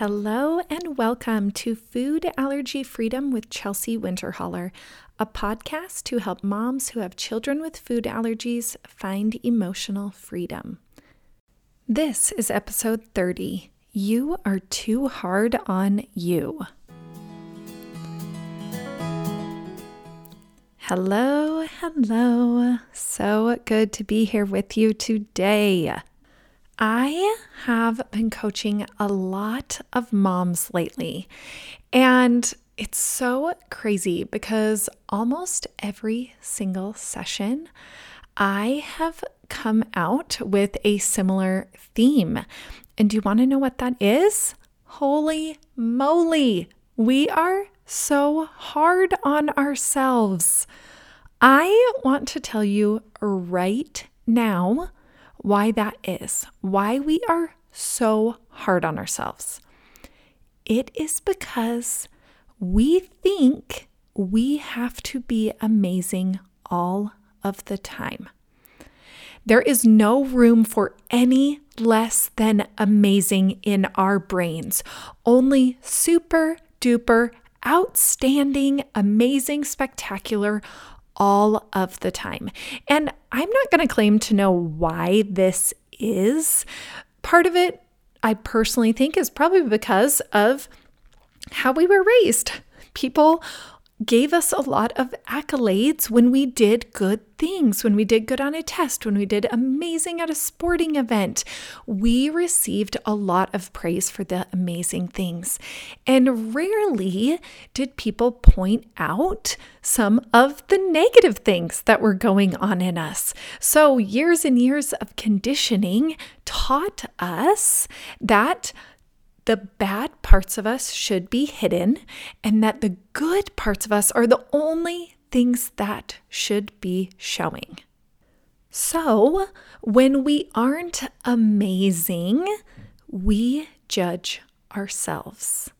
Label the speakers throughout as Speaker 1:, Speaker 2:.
Speaker 1: Hello and welcome to Food Allergy Freedom with Chelsea Winterholler, a podcast to help moms who have children with food allergies find emotional freedom. This is episode 30. You are too hard on you. Hello, hello. So good to be here with you today. I have been coaching a lot of moms lately, and it's so crazy because almost every single session I have come out with a similar theme. And do you want to know what that is? Holy moly, we are so hard on ourselves. I want to tell you right now why that is, why we are so hard on ourselves. It is because we think we have to be amazing all of the time. There is no room for any less than amazing in our brains, only super duper, outstanding, amazing, spectacular, all of the time. And I'm not going to claim to know why this is. Part of it, I personally think, is probably because of how we were raised. People gave us a lot of accolades when we did good things, when we did good on a test, when we did amazing at a sporting event. We received a lot of praise for the amazing things. And rarely did people point out some of the negative things that were going on in us. So, years and years of conditioning taught us that the bad parts of us should be hidden and that the good parts of us are the only things that should be showing. So, when we aren't amazing, we judge ourselves.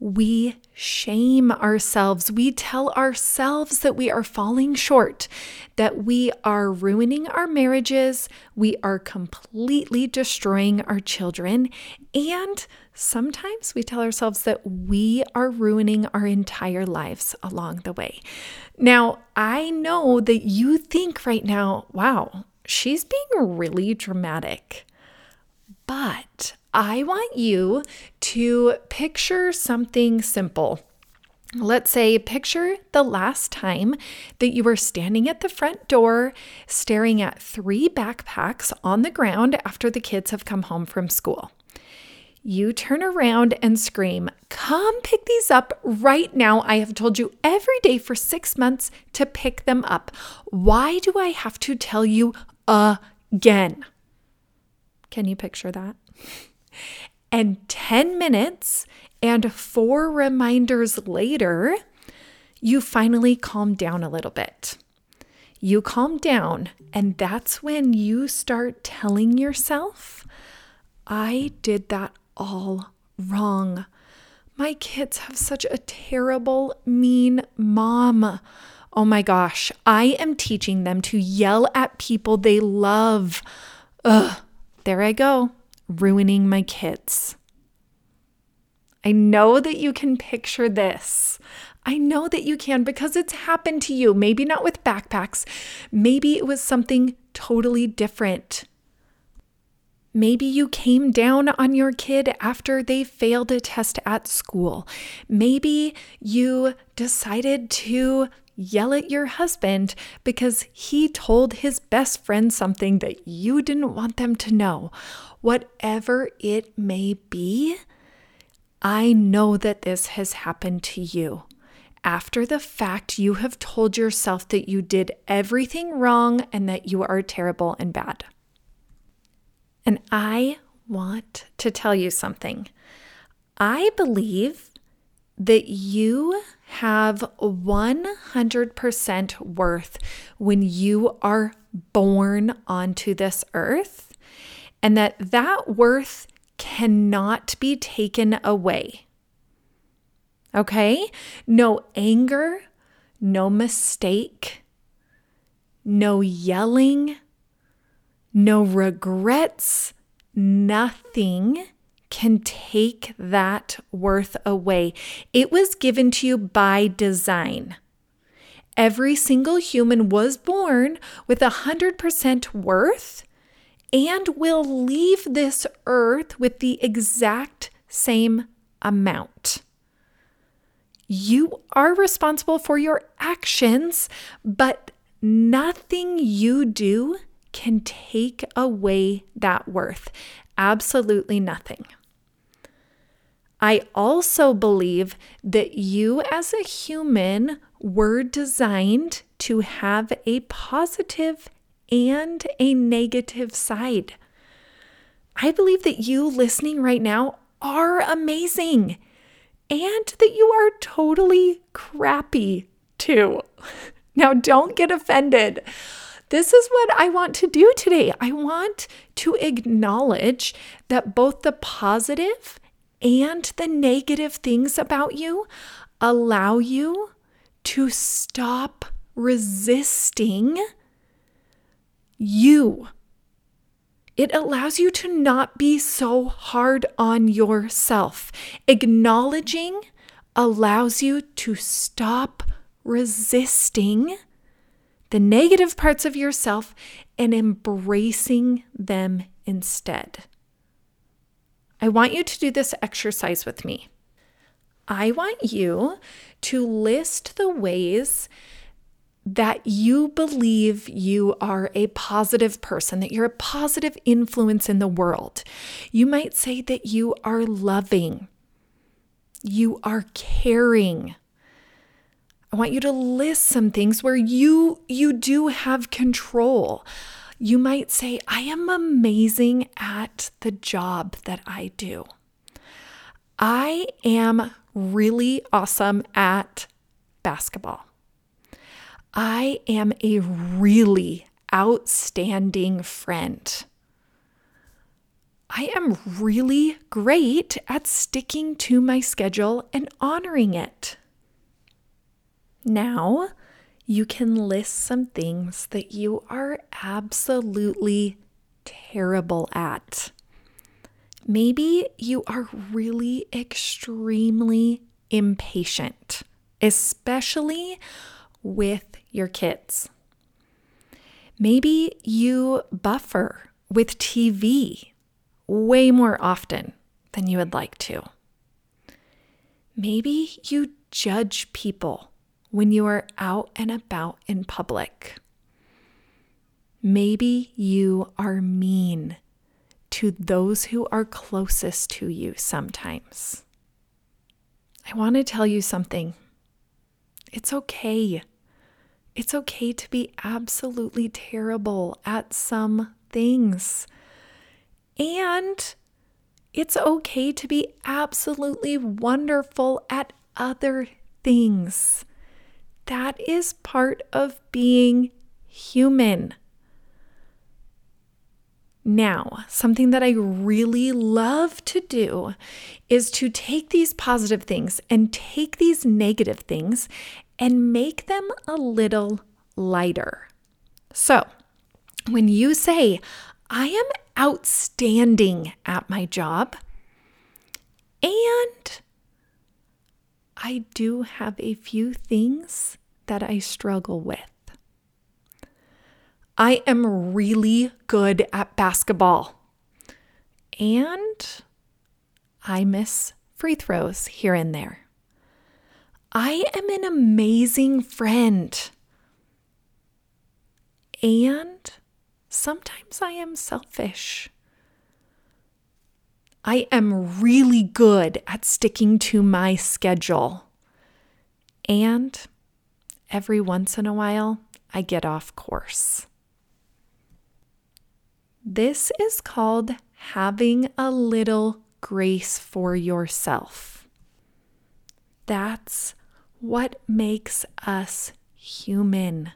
Speaker 1: We shame ourselves. We tell ourselves that we are falling short, that we are ruining our marriages, we are completely destroying our children, and sometimes we tell ourselves that we are ruining our entire lives along the way. Now, I know that you think right now, wow, she's being really dramatic. But I want you to picture something simple. Let's say, picture the last time that you were standing at the front door staring at three backpacks on the ground after the kids have come home from school. You turn around and scream, Come pick these up right now. I have told you every day for six months to pick them up. Why do I have to tell you again? Can you picture that? And 10 minutes and four reminders later, you finally calm down a little bit. You calm down, and that's when you start telling yourself, I did that all wrong. My kids have such a terrible, mean mom. Oh my gosh, I am teaching them to yell at people they love. Ugh, there I go ruining my kids. I know that you can picture this. I know that you can because it's happened to you. Maybe not with backpacks. Maybe it was something totally different. Maybe you came down on your kid after they failed a test at school. Maybe you decided to yell at your husband because he told his best friend something that you didn't want them to know. Whatever it may be, I know that this has happened to you. After the fact, you have told yourself that you did everything wrong and that you are terrible and bad. And I want to tell you something. I believe that you have 100% worth when you are born onto this earth, and that that worth cannot be taken away. Okay? No anger, no mistake, no yelling, no regrets, nothing can take that worth away. It was given to you by design. Every single human was born with a 100% worth and will leave this earth with the exact same amount. You are responsible for your actions, but nothing you do can take away that worth. Absolutely nothing. I also believe that you as a human were designed to have a positive and a negative side. I believe that you listening right now are amazing and that you are totally crappy too. Now, don't get offended. This is what I want to do today. I want to acknowledge that both the positive and the negative things about you allow you to stop resisting you. It allows you to not be so hard on yourself. Acknowledging allows you to stop resisting the negative parts of yourself and embracing them instead. I want you to do this exercise with me. I want you to list the ways that you believe you are a positive person, that you're a positive influence in the world. You might say that you are loving, you are caring. I want you to list some things where you you do have control. You might say I am amazing at the job that I do. I am really awesome at basketball. I am a really outstanding friend. I am really great at sticking to my schedule and honoring it. Now, you can list some things that you are absolutely terrible at. Maybe you are really extremely impatient, especially with your kids. Maybe you buffer with TV way more often than you would like to. Maybe you judge people when you are out and about in public. Maybe you are mean to those who are closest to you sometimes. I want to tell you something. It's okay. It's okay to be absolutely terrible at some things. And it's okay to be absolutely wonderful at other things. That is part of being human. Now, something that I really love to do is to take these positive things and take these negative things and make them a little lighter. So, when you say, I am outstanding at my job, and I do have a few things that I struggle with. I am really good at basketball. And I miss free throws here and there. I am an amazing friend. And sometimes I am selfish. I am really good at sticking to my schedule. And every once in a while, I get off course. This is called having a little grace for yourself. That's what makes us human.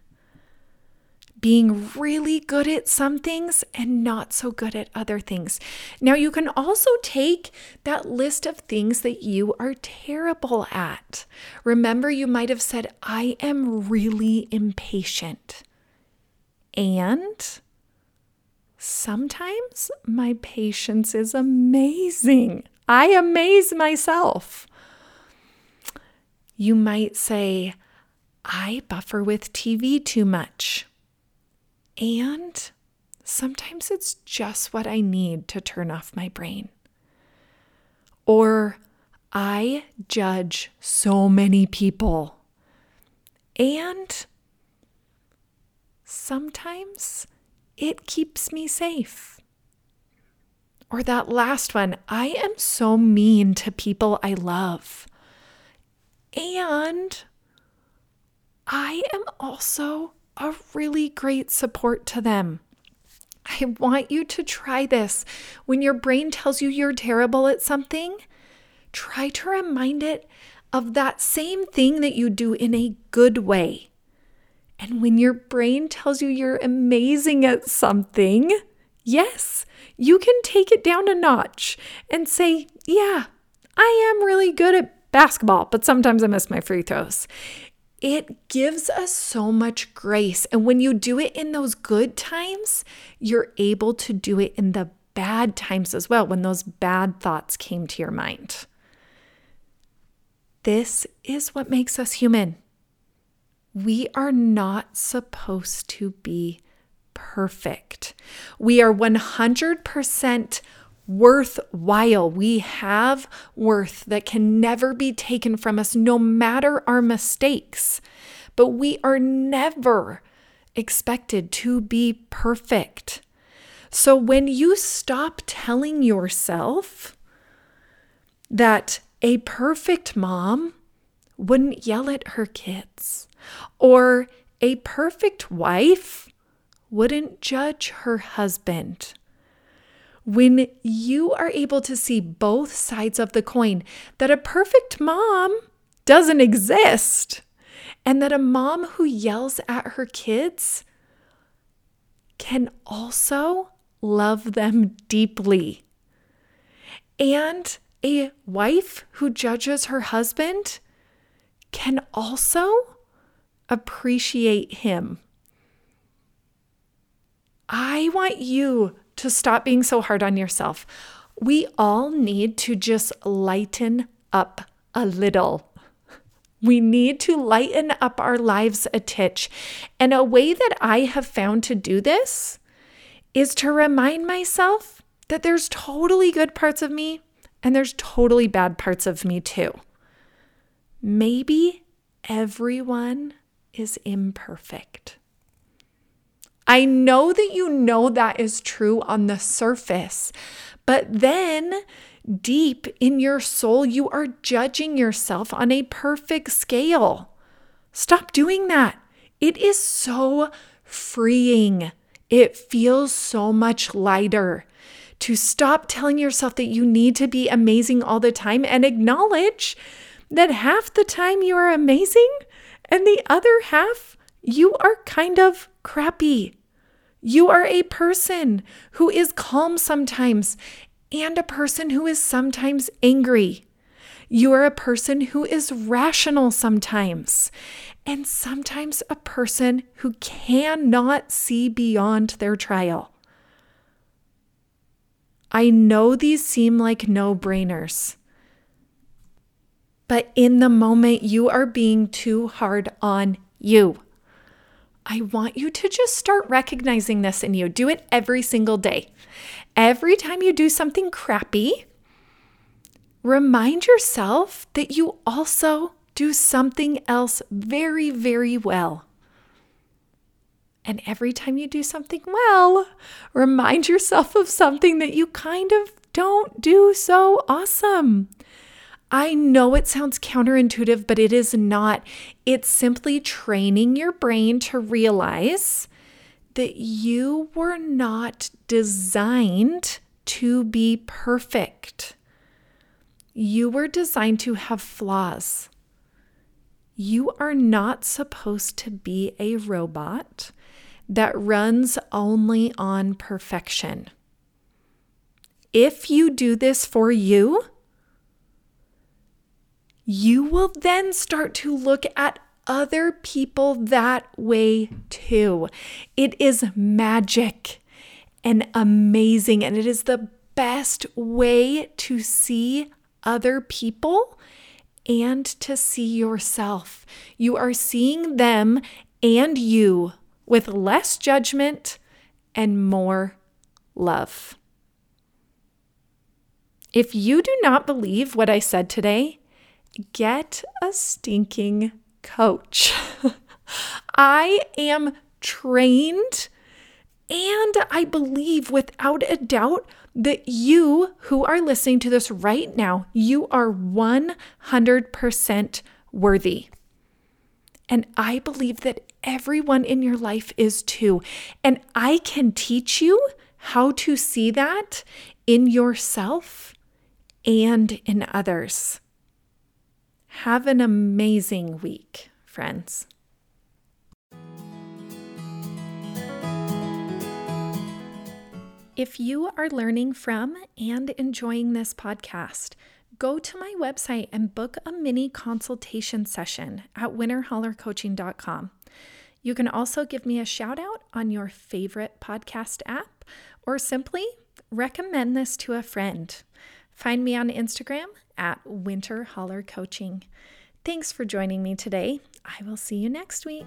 Speaker 1: Being really good at some things and not so good at other things. Now, you can also take that list of things that you are terrible at. Remember, you might have said, I am really impatient. And sometimes my patience is amazing. I amaze myself. You might say, I buffer with TV too much. And sometimes it's just what I need to turn off my brain. Or I judge so many people. And sometimes it keeps me safe. Or that last one, I am so mean to people I love. And I am also a really great support to them. I want you to try this. When your brain tells you you're terrible at something, try to remind it of that same thing that you do in a good way. And when your brain tells you you're amazing at something, yes, you can take it down a notch and say, Yeah, I am really good at basketball, but sometimes I miss my free throws. It gives us so much grace. And when you do it in those good times, you're able to do it in the bad times as well, when those bad thoughts came to your mind. This is what makes us human. We are not supposed to be perfect. We are 100% worthwhile. We have worth that can never be taken from us, no matter our mistakes. But we are never expected to be perfect. So when you stop telling yourself that a perfect mom wouldn't yell at her kids, or a perfect wife wouldn't judge her husband. When you are able to see both sides of the coin, that a perfect mom doesn't exist, and that a mom who yells at her kids can also love them deeply. And a wife who judges her husband can also appreciate him. I want you to stop being so hard on yourself. We all need to just lighten up a little. We need to lighten up our lives a titch. And a way that I have found to do this is to remind myself that there's totally good parts of me and there's totally bad parts of me too. Maybe everyone is imperfect. I know that you know that is true on the surface, but then deep in your soul, you are judging yourself on a perfect scale. Stop doing that. It is so freeing. It feels so much lighter to stop telling yourself that you need to be amazing all the time and acknowledge that half the time you are amazing and the other half you are kind of crappy. You are a person who is calm sometimes and a person who is sometimes angry. You are a person who is rational sometimes, and sometimes a person who cannot see beyond their trial. I know these seem like no brainers, but in the moment, you are being too hard on you. I want you to just start recognizing this in you. Do it every single day. Every time you do something crappy, remind yourself that you also do something else very, very well. And every time you do something well, remind yourself of something that you kind of don't do so awesome. I know it sounds counterintuitive, but it is not. It's simply training your brain to realize that you were not designed to be perfect. You were designed to have flaws. You are not supposed to be a robot that runs only on perfection. If you do this for you, you will then start to look at other people that way too. It is magic. and amazing. And it is the best way to see other people and to see yourself. You are seeing them and you with less judgment and more love. If you do not believe what I said today, get a stinking coach. I am trained and I believe without a doubt that you who are listening to this right now, you are 100% worthy. And I believe that everyone in your life is too. And I can teach you how to see that in yourself and in others. Have an amazing week, friends. If you are learning from and enjoying this podcast, go to my website and book a mini consultation session at winterhollercoaching.com. You can also give me a shout out on your favorite podcast app or simply recommend this to a friend. Find me on Instagram at Winterholler Coaching. Thanks for joining me today. I will see you next week.